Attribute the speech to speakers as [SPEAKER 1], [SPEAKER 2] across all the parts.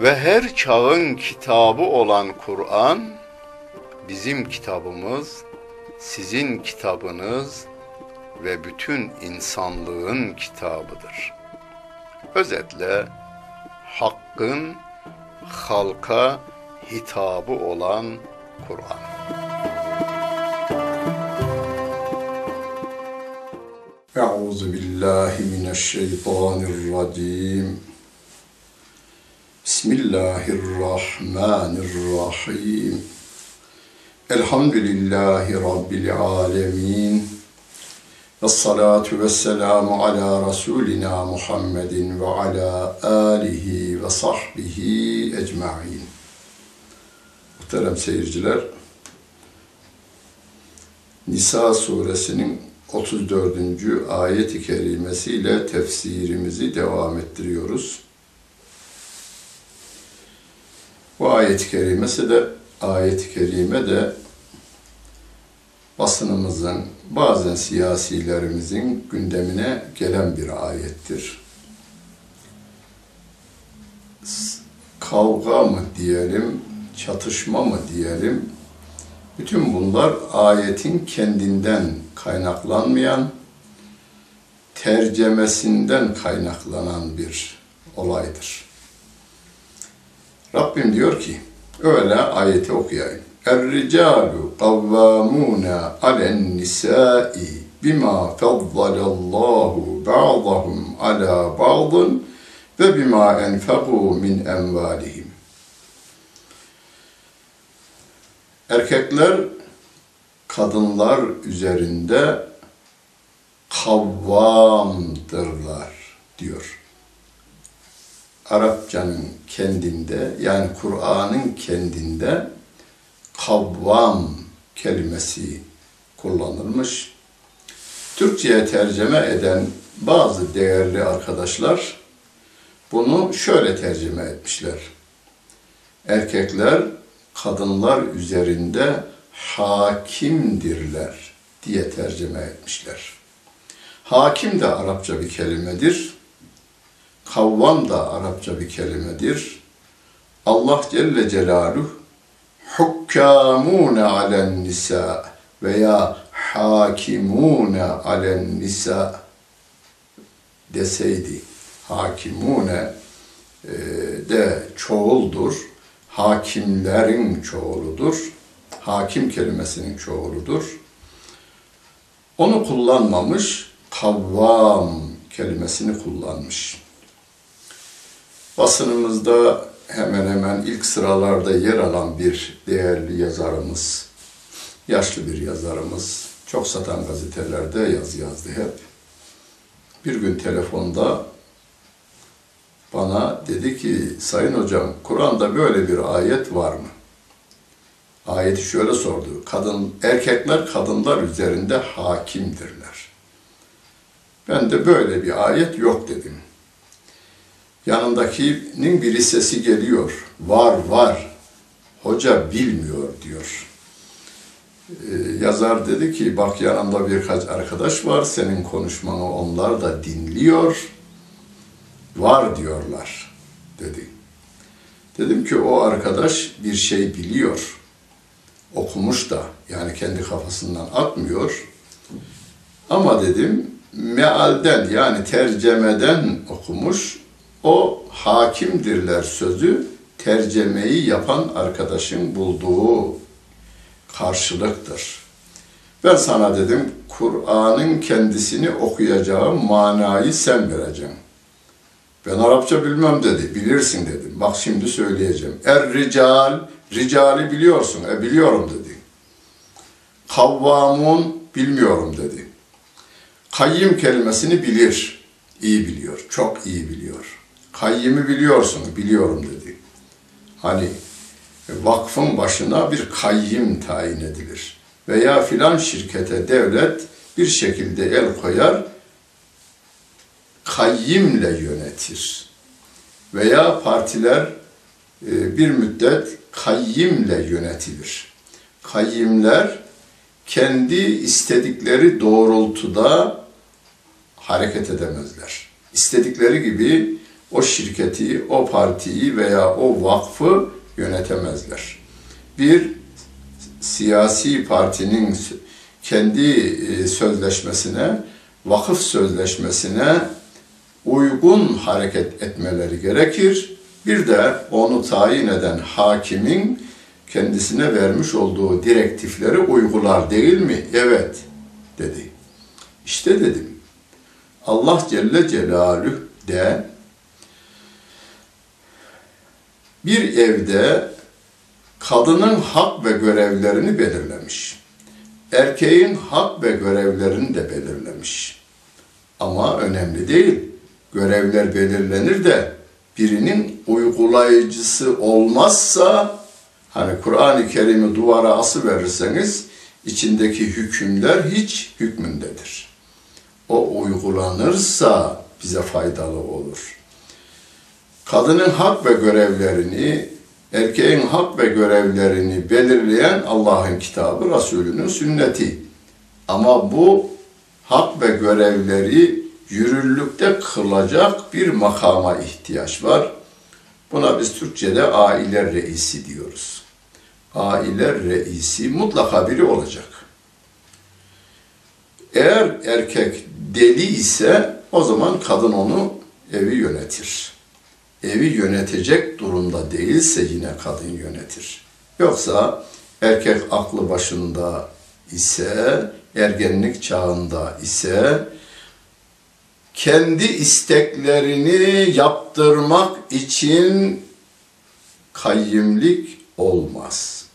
[SPEAKER 1] ve her çağın kitabı olan Kur'an bizim kitabımız, sizin kitabınız ve bütün insanlığın kitabıdır. Özetle hakkın halka hitabı olan Kur'an. Euzu billahi mineşşeytanirracim. Bismillahirrahmanirrahim. Elhamdülillahi Rabbil alemin. Ve salatu ve selamu ala Resulina Muhammedin ve ala alihi ve sahbihi ecma'in. Muhterem seyirciler, Nisa suresinin 34. ayet-i kerimesiyle tefsirimizi devam ettiriyoruz. Bu ayet-i kerimesi de ayet-i kerime de basınımızın, bazen siyasilerimizin gündemine gelen bir ayettir. Kavga mı diyelim, çatışma mı diyelim, bütün bunlar ayetin kendinden kaynaklanmayan, tercemesinden kaynaklanan bir olaydır. Rabbim diyor ki, öyle ayeti okuyayım. Er-ricalu kavvamuna alen nisai bima faddalallahu ba'dahum ala ba'dın ve bima enfeku min envalihim. Erkekler kadınlar üzerinde kavvamdırlar diyor. Arapçanın kendinde yani Kur'an'ın kendinde kavvam kelimesi kullanılmış. Türkçe'ye tercüme eden bazı değerli arkadaşlar bunu şöyle tercüme etmişler. Erkekler kadınlar üzerinde hakimdirler diye tercüme etmişler. Hakim de Arapça bir kelimedir. Kavvam da Arapça bir kelimedir. Allah Celle Celaluhu hukkamune alen nisa veya hakimune alen nisa deseydi hakimune e, de çoğuldur. Hakimlerin çoğuludur. Hakim kelimesinin çoğuludur. Onu kullanmamış, kavvam kelimesini kullanmış. Basınımızda hemen hemen ilk sıralarda yer alan bir değerli yazarımız, yaşlı bir yazarımız, çok satan gazetelerde yazı yazdı hep. Bir gün telefonda bana dedi ki, Sayın Hocam, Kur'an'da böyle bir ayet var mı? Ayeti şöyle sordu. Kadın, erkekler kadınlar üzerinde hakimdirler. Ben de böyle bir ayet yok dedim. Yanındakinin biri sesi geliyor. Var var. Hoca bilmiyor diyor. Ee, yazar dedi ki bak yanımda birkaç arkadaş var. Senin konuşmanı onlar da dinliyor. Var diyorlar dedi. Dedim ki o arkadaş bir şey biliyor. Okumuş da yani kendi kafasından atmıyor. Ama dedim mealden yani tercemeden okumuş o hakimdirler sözü tercemeyi yapan arkadaşın bulduğu karşılıktır. Ben sana dedim Kur'an'ın kendisini okuyacağım manayı sen vereceksin. Ben Arapça bilmem dedi. Bilirsin dedim. Bak şimdi söyleyeceğim. Er rical, ricali biliyorsun. E biliyorum dedi. Kavvamun bilmiyorum dedi. Kayyim kelimesini bilir. İyi biliyor. Çok iyi biliyor. Kayyimi biliyorsun. Biliyorum dedi. Hani vakfın başına bir kayyim tayin edilir. Veya filan şirkete devlet bir şekilde el koyar, kayyimle yönetir. Veya partiler e, bir müddet kayyimle yönetilir. Kayyimler kendi istedikleri doğrultuda hareket edemezler. İstedikleri gibi o şirketi, o partiyi veya o vakfı yönetemezler. Bir siyasi partinin kendi e, sözleşmesine, vakıf sözleşmesine uygun hareket etmeleri gerekir. Bir de onu tayin eden hakimin kendisine vermiş olduğu direktifleri uygular değil mi? Evet dedi. İşte dedim. Allah Celle Celaluhu de bir evde kadının hak ve görevlerini belirlemiş. Erkeğin hak ve görevlerini de belirlemiş. Ama önemli değil. Görevler belirlenir de birinin uygulayıcısı olmazsa hani Kur'an-ı Kerim'i duvara ası verirseniz içindeki hükümler hiç hükmündedir. O uygulanırsa bize faydalı olur kadının hak ve görevlerini, erkeğin hak ve görevlerini belirleyen Allah'ın kitabı, Resulünün sünneti. Ama bu hak ve görevleri yürürlükte kılacak bir makama ihtiyaç var. Buna biz Türkçe'de aile reisi diyoruz. Aile reisi mutlaka biri olacak. Eğer erkek deli ise o zaman kadın onu evi yönetir evi yönetecek durumda değilse yine kadın yönetir. Yoksa erkek aklı başında ise, ergenlik çağında ise kendi isteklerini yaptırmak için kayyimlik olmaz.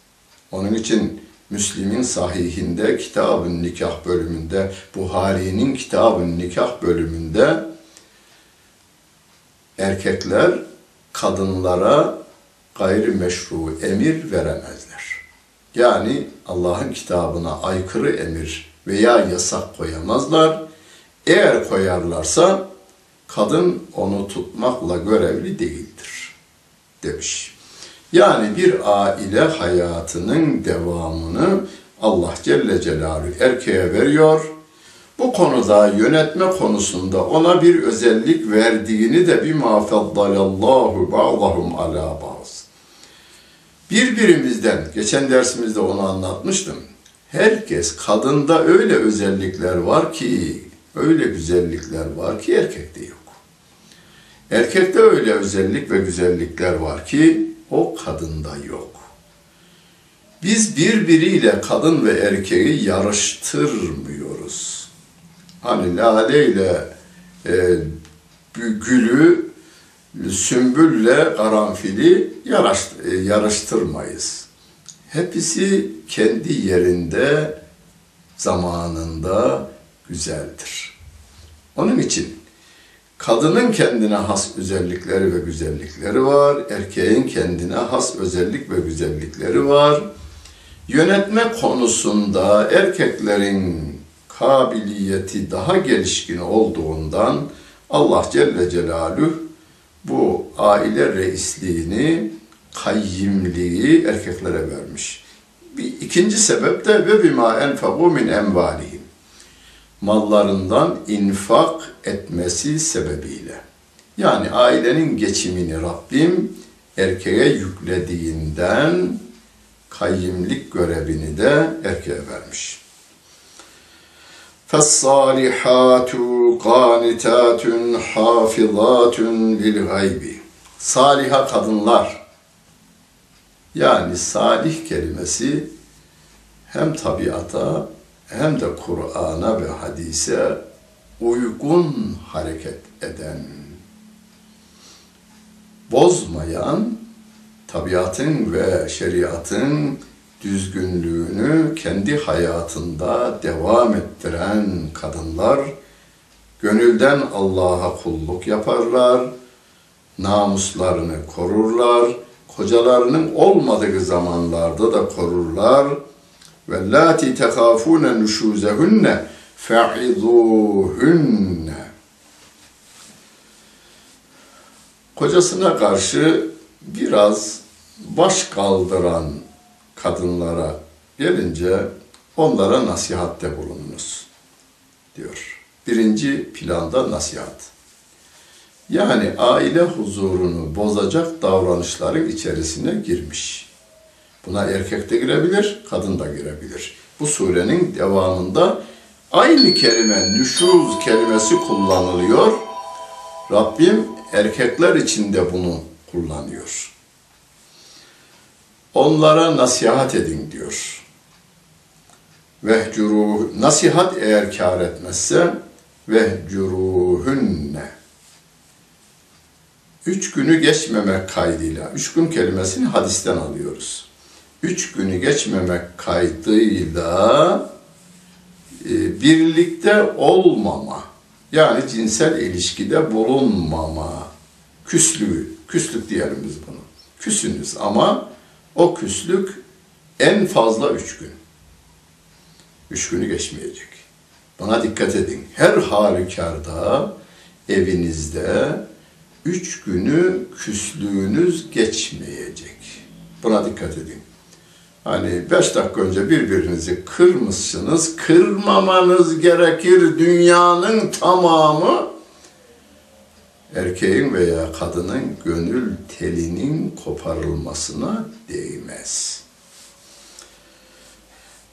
[SPEAKER 1] Onun için Müslim'in sahihinde kitabın nikah bölümünde, Buhari'nin kitabın nikah bölümünde erkekler kadınlara gayrimeşru emir veremezler. Yani Allah'ın kitabına aykırı emir veya yasak koyamazlar. Eğer koyarlarsa kadın onu tutmakla görevli değildir demiş. Yani bir aile hayatının devamını Allah Celle Celaluhu erkeğe veriyor bu konuda yönetme konusunda ona bir özellik verdiğini de bir mafaddalallahu ba'dahum ala ba'z. Birbirimizden, geçen dersimizde onu anlatmıştım. Herkes, kadında öyle özellikler var ki, öyle güzellikler var ki erkekte yok. Erkekte öyle özellik ve güzellikler var ki o kadında yok. Biz birbiriyle kadın ve erkeği yarıştırmıyoruz hani lale ile e, gülü sümbülle karanfili yaraş- e, yarıştırmayız. Hepsi kendi yerinde, zamanında güzeldir. Onun için kadının kendine has özellikleri ve güzellikleri var, erkeğin kendine has özellik ve güzellikleri var. Yönetme konusunda erkeklerin kabiliyeti daha gelişkin olduğundan Allah Celle Celaluhu bu aile reisliğini, kayyimliği erkeklere vermiş. Bir ikinci sebep de ve bima enfegu min envalihim. Mallarından infak etmesi sebebiyle. Yani ailenin geçimini Rabbim erkeğe yüklediğinden kayyimlik görevini de erkeğe vermiş. فَالصَّالِحَاتُ قَانِتَاتٌ حَافِظَاتٌ لِلْغَيْبِ Saliha kadınlar, yani salih kelimesi hem tabiata hem de Kur'an'a ve hadise uygun hareket eden, bozmayan, tabiatın ve şeriatın düzgünlüğünü kendi hayatında devam ettiren kadınlar, gönülden Allah'a kulluk yaparlar, namuslarını korurlar, kocalarının olmadığı zamanlarda da korurlar. Ve lati tekafune nuşuzehunne fe'izuhunne. Kocasına karşı biraz baş kaldıran kadınlara gelince onlara nasihatte bulununuz diyor. Birinci planda nasihat. Yani aile huzurunu bozacak davranışların içerisine girmiş. Buna erkek de girebilir, kadın da girebilir. Bu surenin devamında aynı kelime, nüşuz kelimesi kullanılıyor. Rabbim erkekler için de bunu kullanıyor. Onlara nasihat edin diyor. Vehcuru nasihat eğer kar etmezse vehcuruhunne Üç günü geçmemek kaydıyla, üç gün kelimesini hadisten alıyoruz. Üç günü geçmemek kaydıyla e, birlikte olmama, yani cinsel ilişkide bulunmama, küslüğü, küslük diyelim biz bunu. Küsünüz ama o küslük en fazla üç gün. Üç günü geçmeyecek. Buna dikkat edin. Her halükarda evinizde üç günü küslüğünüz geçmeyecek. Buna dikkat edin. Hani beş dakika önce birbirinizi kırmışsınız, kırmamanız gerekir dünyanın tamamı erkeğin veya kadının gönül telinin koparılmasına değmez.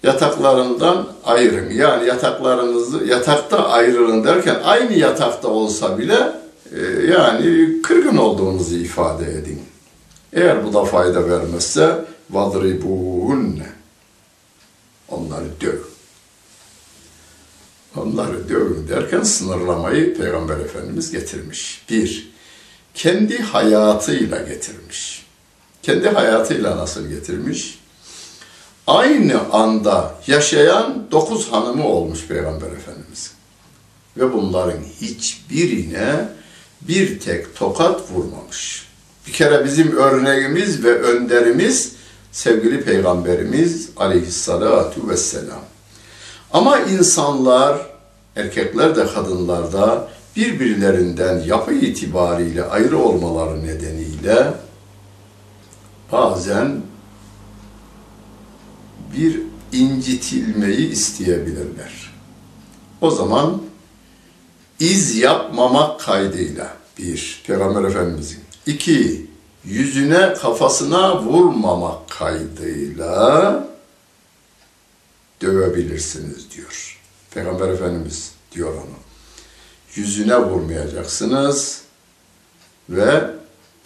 [SPEAKER 1] Yataklarından ayırın. Yani yataklarınızı yatakta ayrılın derken aynı yatakta olsa bile e, yani kırgın olduğunuzu ifade edin. Eğer bu da fayda vermezse vadribuhunne onları döv. Onları dövün derken sınırlamayı Peygamber Efendimiz getirmiş. Bir, kendi hayatıyla getirmiş. Kendi hayatıyla nasıl getirmiş? Aynı anda yaşayan dokuz hanımı olmuş Peygamber Efendimiz. Ve bunların hiçbirine bir tek tokat vurmamış. Bir kere bizim örneğimiz ve önderimiz sevgili Peygamberimiz aleyhissalatu vesselam. Ama insanlar, erkekler de kadınlar da birbirlerinden yapı itibariyle ayrı olmaları nedeniyle bazen bir incitilmeyi isteyebilirler. O zaman iz yapmamak kaydıyla bir, Peygamber Efendimizin. iki yüzüne kafasına vurmamak kaydıyla dövebilirsiniz diyor. Peygamber Efendimiz diyor onu. Yüzüne vurmayacaksınız ve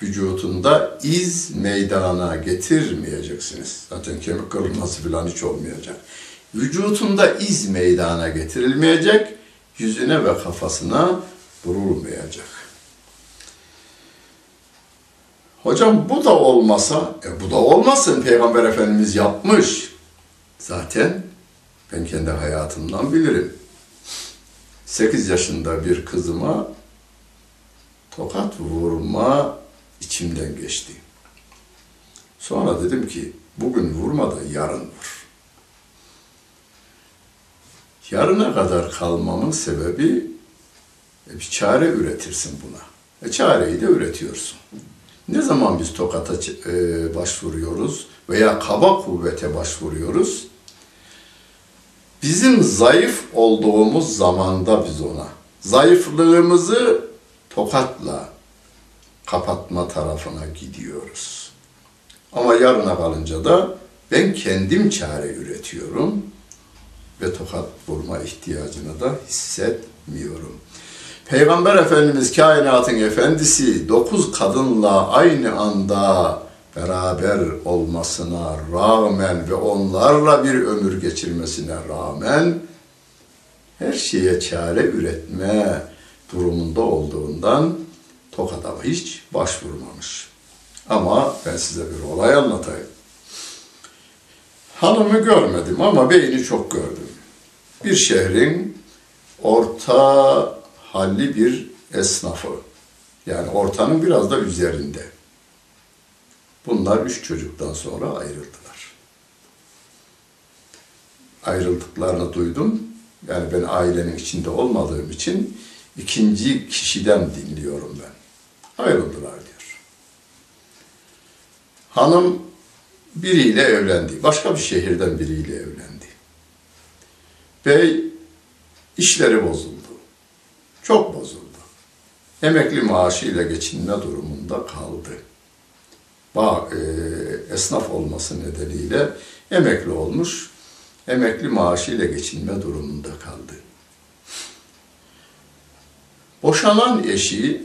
[SPEAKER 1] vücutunda iz meydana getirmeyeceksiniz. Zaten kemik kırılması falan hiç olmayacak. Vücutunda iz meydana getirilmeyecek, yüzüne ve kafasına vurulmayacak. Hocam bu da olmasa, e bu da olmasın Peygamber Efendimiz yapmış. Zaten ben kendi hayatımdan bilirim. 8 yaşında bir kızıma tokat vurma içimden geçti. Sonra dedim ki bugün vurma da yarın vur. Yarına kadar kalmamın sebebi e, bir çare üretirsin buna. E, çareyi de üretiyorsun. Ne zaman biz tokata e, başvuruyoruz veya kaba kuvvete başvuruyoruz? Bizim zayıf olduğumuz zamanda biz ona zayıflığımızı tokatla kapatma tarafına gidiyoruz. Ama yarına kalınca da ben kendim çare üretiyorum ve tokat vurma ihtiyacını da hissetmiyorum. Peygamber Efendimiz kainatın efendisi dokuz kadınla aynı anda beraber olmasına rağmen ve onlarla bir ömür geçirmesine rağmen her şeye çare üretme durumunda olduğundan tokada hiç başvurmamış. Ama ben size bir olay anlatayım. Hanımı görmedim ama beyni çok gördüm. Bir şehrin orta halli bir esnafı. Yani ortanın biraz da üzerinde. Bunlar üç çocuktan sonra ayrıldılar. Ayrıldıklarını duydum. Yani ben ailenin içinde olmadığım için ikinci kişiden dinliyorum ben. Ayrıldılar diyor. Hanım biriyle evlendi. Başka bir şehirden biriyle evlendi. Bey işleri bozuldu. Çok bozuldu. Emekli maaşıyla geçinme durumunda kaldı. Ba e, esnaf olması nedeniyle emekli olmuş, emekli maaşıyla geçinme durumunda kaldı. Boşanan eşi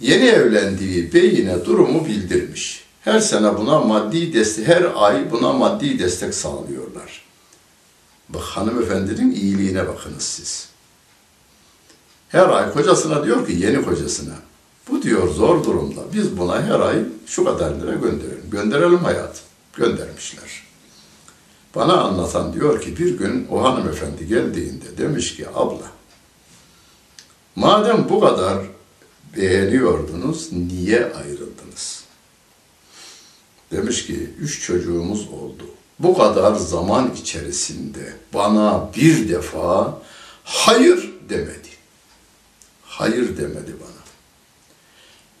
[SPEAKER 1] yeni evlendiği beyine durumu bildirmiş. Her sene buna maddi destek, her ay buna maddi destek sağlıyorlar. Bak hanımefendinin iyiliğine bakınız siz. Her ay kocasına diyor ki yeni kocasına. Bu diyor zor durumda. Biz buna her ay şu kadar lira gönderelim. Gönderelim hayatım. Göndermişler. Bana anlatan diyor ki bir gün o hanımefendi geldiğinde demiş ki abla madem bu kadar beğeniyordunuz niye ayrıldınız? Demiş ki üç çocuğumuz oldu. Bu kadar zaman içerisinde bana bir defa hayır demedi. Hayır demedi bana.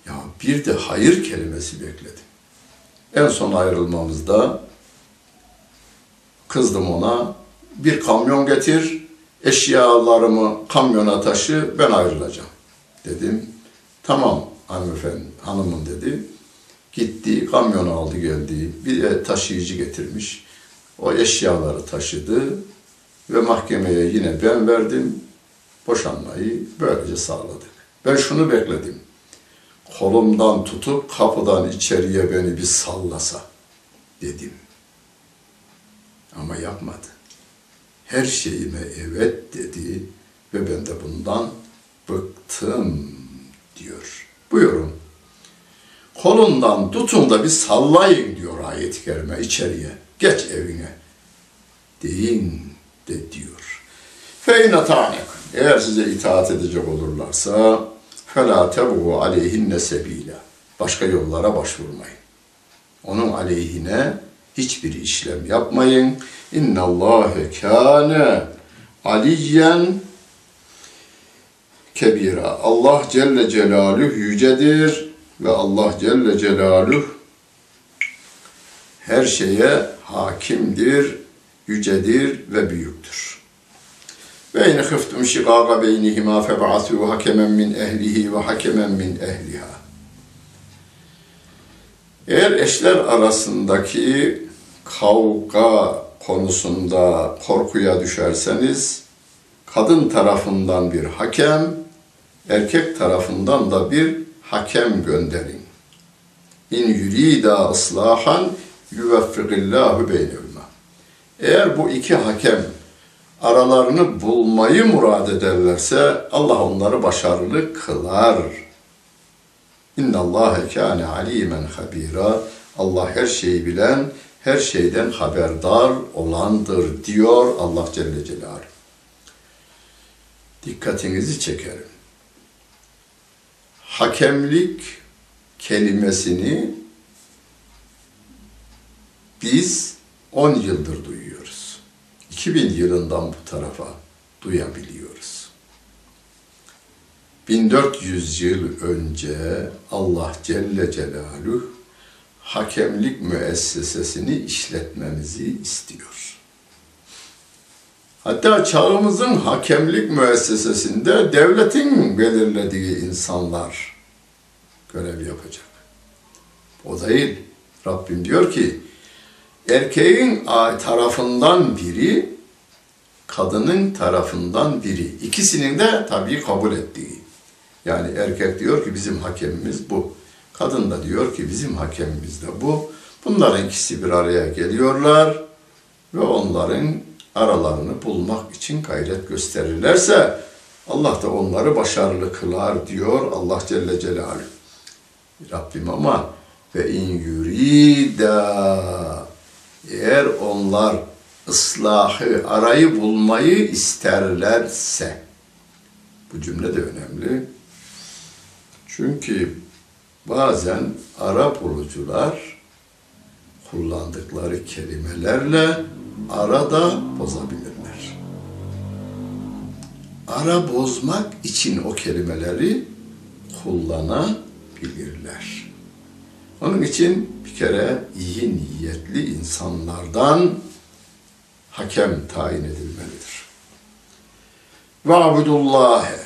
[SPEAKER 1] Ya bir de hayır kelimesi bekledim. En son ayrılmamızda kızdım ona bir kamyon getir, eşyalarımı kamyona taşı, ben ayrılacağım dedim. Tamam hanımefendi, hanımım dedi. Gitti, kamyonu aldı geldi. Bir de taşıyıcı getirmiş. O eşyaları taşıdı ve mahkemeye yine ben verdim. Boşanmayı böylece sağladık. Ben şunu bekledim. Kolumdan tutup kapıdan içeriye beni bir sallasa dedim. Ama yapmadı. Her şeyime evet dedi ve ben de bundan bıktım diyor. Buyurun. Kolundan tutun da bir sallayın diyor ayet-i kerime içeriye. Geç evine. Deyin de diyor. Feyne tanek. Eğer size itaat edecek olurlarsa فَلَا تَبُغُ عَلَيْهِنَّ سَب۪يلًا Başka yollara başvurmayın. Onun aleyhine hiçbir işlem yapmayın. İnna Allahe kâne aliyen kebira. Allah Celle Celaluhu yücedir ve Allah Celle Celaluhu her şeye hakimdir, yücedir ve büyüktür. Ve in khiftum shiqaqa beynihima feb'asu hakemen min ehlihi ve hakemen min ehliha. Eğer eşler arasındaki kavga konusunda korkuya düşerseniz kadın tarafından bir hakem, erkek tarafından da bir hakem gönderin. İn yurida ıslahan yuveffikillahu beynehuma. Eğer bu iki hakem aralarını bulmayı murad ederlerse Allah onları başarılı kılar İnna Allah kâne alimen habira. Allah her şeyi bilen, her şeyden haberdar olandır diyor Allah Celle Celaluhu. Dikkatinizi çekerim. Hakemlik kelimesini biz 10 yıldır duyuyoruz. 2000 yılından bu tarafa duyabiliyoruz. 1400 yıl önce Allah Celle Celaluhu hakemlik müessesesini işletmemizi istiyor. Hatta çağımızın hakemlik müessesesinde devletin belirlediği insanlar görev yapacak. O değil. Rabbim diyor ki erkeğin tarafından biri kadının tarafından biri. İkisinin de tabii kabul ettiği. Yani erkek diyor ki bizim hakemimiz bu. Kadın da diyor ki bizim hakemimiz de bu. Bunların ikisi bir araya geliyorlar ve onların aralarını bulmak için gayret gösterirlerse Allah da onları başarılı kılar diyor Allah Celle Celaluhu. Rabbim ama ve in yurida eğer onlar ıslahı, arayı bulmayı isterlerse bu cümle de önemli. Çünkü bazen ara bulucular kullandıkları kelimelerle arada bozabilirler. Ara bozmak için o kelimeleri kullanabilirler. Onun için bir kere iyi niyetli insanlardan hakem tayin edilmelidir. Ve abudullâhe.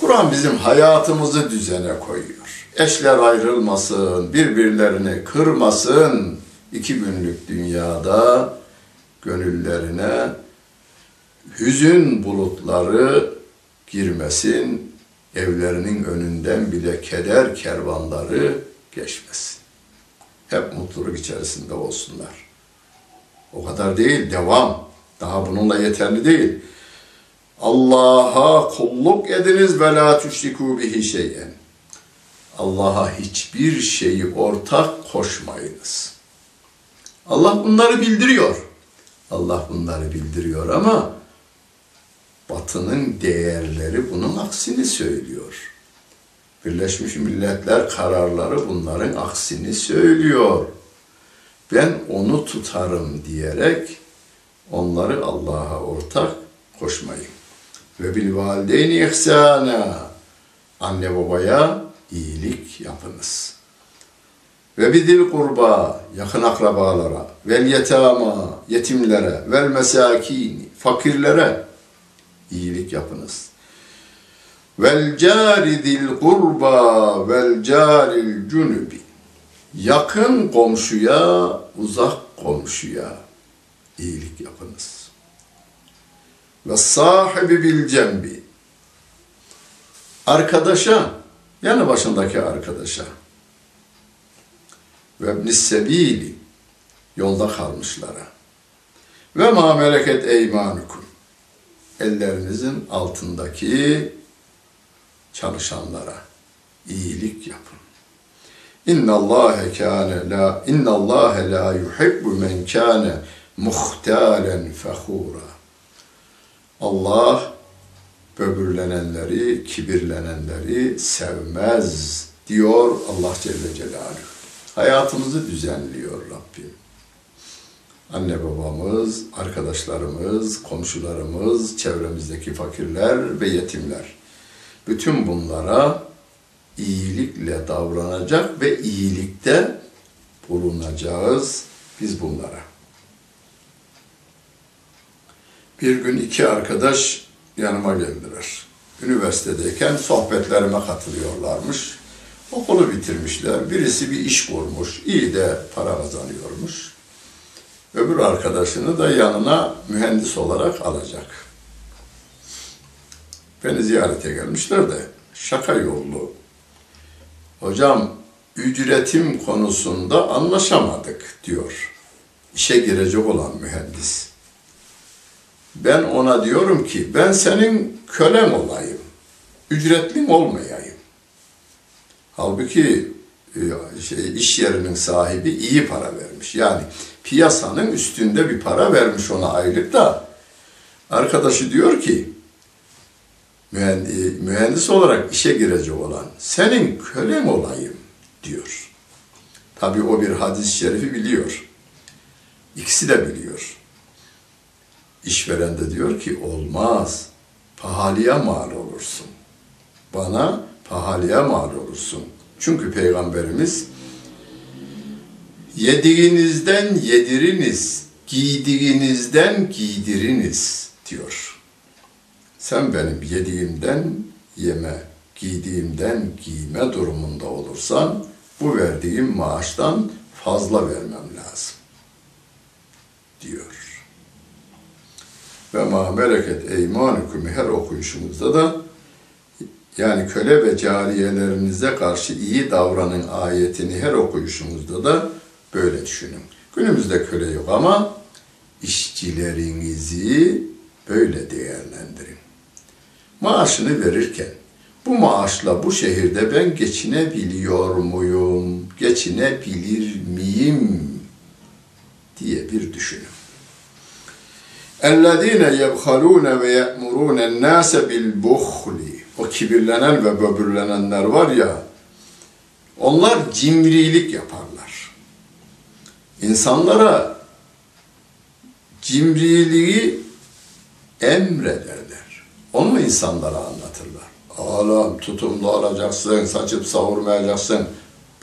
[SPEAKER 1] Kur'an bizim hayatımızı düzene koyuyor. Eşler ayrılmasın, birbirlerini kırmasın. İki günlük dünyada gönüllerine hüzün bulutları girmesin, evlerinin önünden bile keder kervanları geçmesin. Hep mutluluk içerisinde olsunlar. O kadar değil, devam. Daha bununla yeterli değil. Allah'a kulluk ediniz ve la tüşriku bihi şeyen. Allah'a hiçbir şeyi ortak koşmayınız. Allah bunları bildiriyor. Allah bunları bildiriyor ama batının değerleri bunun aksini söylüyor. Birleşmiş Milletler kararları bunların aksini söylüyor. Ben onu tutarım diyerek onları Allah'a ortak koşmayın. Ve bil valideyni ihsana anne babaya iyilik yapınız. Ve bidil kurba yakın akrabalara, vel yetama yetimlere, vel mesakini fakirlere iyilik yapınız. Vel cari dil kurba vel caril cunubi. Yakın komşuya, uzak komşuya iyilik yapınız. Ve sahibi bil cembi. Arkadaşa, yanı başındaki arkadaşa. Ve ibnis yolda kalmışlara. Ve ma meleket eymanukum. Ellerinizin altındaki çalışanlara iyilik yapın. İnna Allah kâne la inna Allah la yuhibbu men kâne muhtalen fehura. Allah böbürlenenleri, kibirlenenleri sevmez diyor Allah Celle Celaluhu. Hayatımızı düzenliyor Rabbim. Anne babamız, arkadaşlarımız, komşularımız, çevremizdeki fakirler ve yetimler. Bütün bunlara iyilikle davranacak ve iyilikte bulunacağız biz bunlara. Bir gün iki arkadaş yanıma geldiler. Üniversitedeyken sohbetlerime katılıyorlarmış. Okulu bitirmişler. Birisi bir iş kurmuş. iyi de para kazanıyormuş. Öbür arkadaşını da yanına mühendis olarak alacak. Beni ziyarete gelmişler de şaka yollu. Hocam ücretim konusunda anlaşamadık diyor. İşe girecek olan mühendis. Ben ona diyorum ki ben senin kölen olayım. Ücretlim olmayayım. Halbuki e, şey, iş yerinin sahibi iyi para vermiş. Yani piyasanın üstünde bir para vermiş ona aylık da. Arkadaşı diyor ki mühendis, mühendis olarak işe girecek olan senin kölen olayım diyor. Tabi o bir hadis-i şerifi biliyor. İkisi de biliyor. İşveren de diyor ki olmaz. Pahalıya mal olursun. Bana pahalıya mal olursun. Çünkü Peygamberimiz yediğinizden yediriniz, giydiğinizden giydiriniz diyor. Sen benim yediğimden yeme, giydiğimden giyme durumunda olursan bu verdiğim maaştan fazla vermem lazım diyor. Ve ma meleket eymanukum her okuyuşumuzda da yani köle ve cariyelerinize karşı iyi davranın ayetini her okuyuşumuzda da böyle düşünün. Günümüzde köle yok ama işçilerinizi böyle değerlendirin Maaşını verirken bu maaşla bu şehirde ben geçinebiliyor muyum, geçinebilir miyim diye bir düşünün. اَلَّذ۪ينَ يَبْخَلُونَ وَيَأْمُرُونَ النَّاسَ بِالْبُخْلِ O kibirlenen ve böbürlenenler var ya, onlar cimrilik yaparlar. İnsanlara cimriliği emrederler. onu insanlara anlatırlar. Oğlum tutumlu olacaksın, saçıp savurmayacaksın.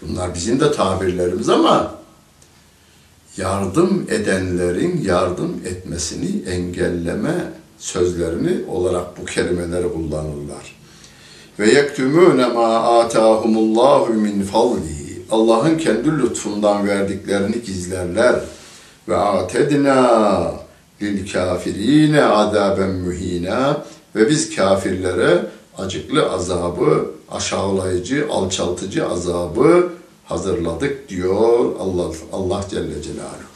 [SPEAKER 1] Bunlar bizim de tabirlerimiz ama yardım edenlerin yardım etmesini engelleme sözlerini olarak bu kelimeleri kullanırlar. Ve yektumune ma atahumullahu min fadlihi. Allah'ın kendi lütfundan verdiklerini gizlerler. Ve atedna lil kafirine azaben muhina ve biz kafirlere acıklı azabı, aşağılayıcı, alçaltıcı azabı hazırladık diyor Allah Allah Celle Celaluhu.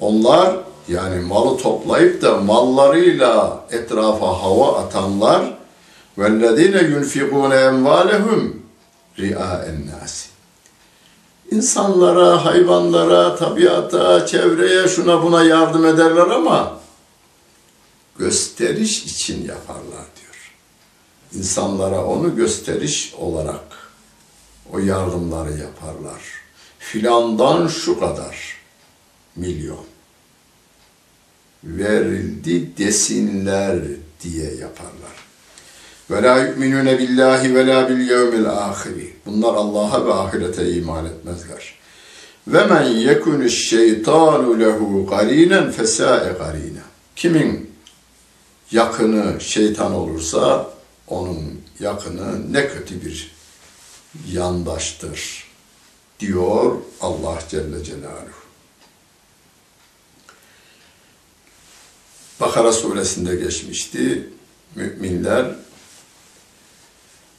[SPEAKER 1] Onlar yani malı toplayıp da mallarıyla etrafa hava atanlar vellezine yunfikune emvalehum ria'en nasi. İnsanlara, hayvanlara, tabiata, çevreye, şuna buna yardım ederler ama gösteriş için yaparlar diyor. İnsanlara onu gösteriş olarak o yardımları yaparlar. Filandan şu kadar milyon verildi desinler diye yaparlar. Ve la yu'minune billahi ve la bil yevmil ahiri. Bunlar Allah'a ve ahirete iman etmezler. Ve men yekunu şeytanu lehu qarinen fesa'e qarina. Kimin yakını şeytan olursa onun yakını ne kötü bir yandaştır diyor Allah Celle Celaluhu. Bakara suresinde geçmişti. Müminler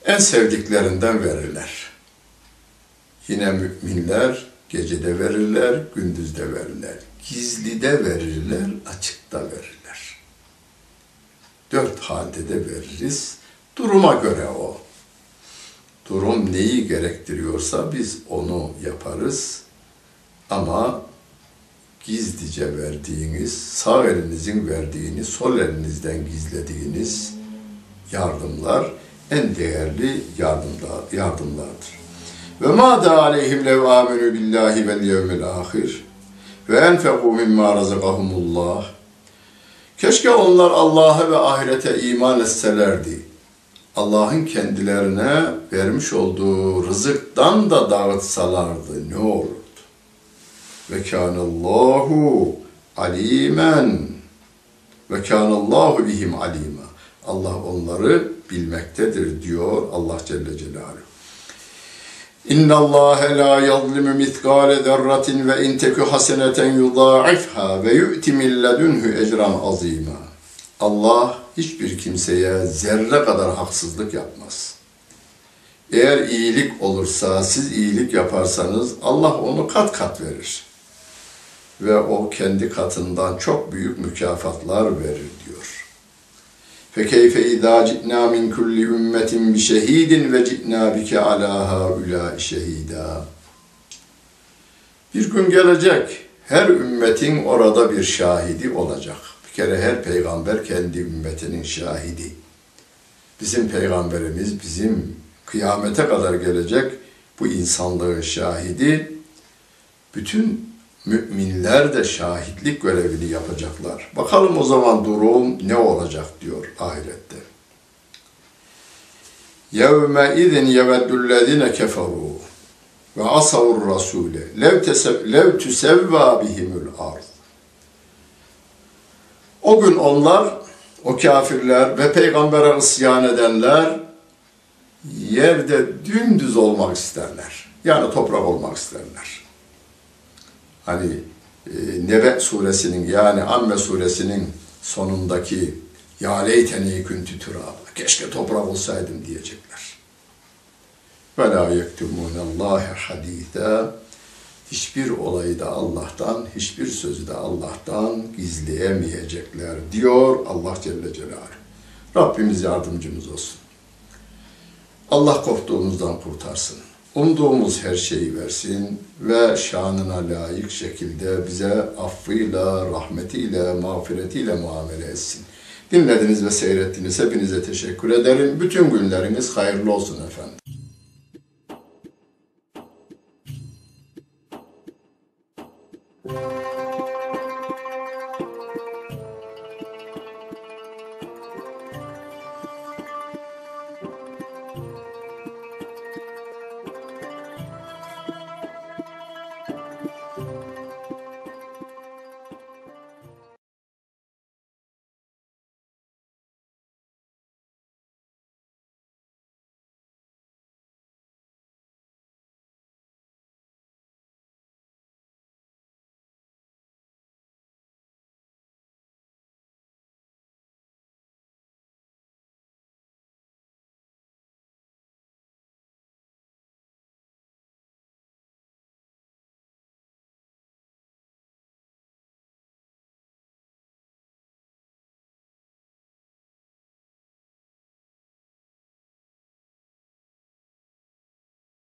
[SPEAKER 1] en sevdiklerinden verirler. Yine müminler gecede verirler, gündüzde verirler. Gizlide verirler, açıkta verirler. Dört halde de veririz. Duruma göre o. Durum neyi gerektiriyorsa biz onu yaparız. Ama gizlice verdiğiniz, sağ elinizin verdiğini sol elinizden gizlediğiniz yardımlar en değerli yardımlar, yardımlardır. Ve ma da aleyhim lev amenu billahi vel yevmil ahir ve enfeku mimma razakahumullah. Keşke onlar Allah'a ve ahirete iman etselerdi. Allah'ın kendilerine vermiş olduğu rızıktan da dağıtsalardı ne olurdu? Ve kânallâhu alimen ve kânallâhu bihim alima. Allah onları bilmektedir diyor Allah Celle Celaluhu. La yazlimu miskale zerratin ve in teku haseneten yudâifha ve yu'ti min ledunhu ecran azîmâ. Allah hiçbir kimseye zerre kadar haksızlık yapmaz. Eğer iyilik olursa, siz iyilik yaparsanız Allah onu kat kat verir. Ve o kendi katından çok büyük mükafatlar verir. فَكَيْفَ اِذَا جِئْنَا مِنْ كُلِّ اُمَّةٍ بِشَهِيدٍ وَجِئْنَا بِكَ عَلَى هَؤُلَاءِ شَهِيدًا Bir gün gelecek, her ümmetin orada bir şahidi olacak. Bir kere her peygamber kendi ümmetinin şahidi. Bizim peygamberimiz bizim kıyamete kadar gelecek bu insanlığın şahidi. Bütün müminler de şahitlik görevini yapacaklar. Bakalım o zaman durum ne olacak diyor ahirette. يَوْمَ اِذٍ يَوَدُّ الَّذِينَ كَفَرُوا وَعَصَوُوا الرَّسُولَ لَوْ تُسَوَّى بِهِمُ الْأَرْضِ O gün onlar, o kafirler ve peygambere isyan edenler yerde dümdüz olmak isterler. Yani toprak olmak isterler. Hani e, Nebe suresinin yani Amme suresinin sonundaki Ya leyteni küntü turab. Keşke toprak olsaydım diyecekler. Ve la yektumûnallâhe hadîthâ. Hiçbir olayı da Allah'tan, hiçbir sözü de Allah'tan gizleyemeyecekler diyor Allah Celle Celaluhu. Rabbimiz yardımcımız olsun. Allah korktuğumuzdan kurtarsın. Umduğumuz her şeyi versin ve şanına layık şekilde bize affıyla, rahmetiyle, mağfiretiyle muamele etsin. Dinlediniz ve seyrettiniz. Hepinize teşekkür ederim. Bütün günleriniz hayırlı olsun efendim.
[SPEAKER 2] Thank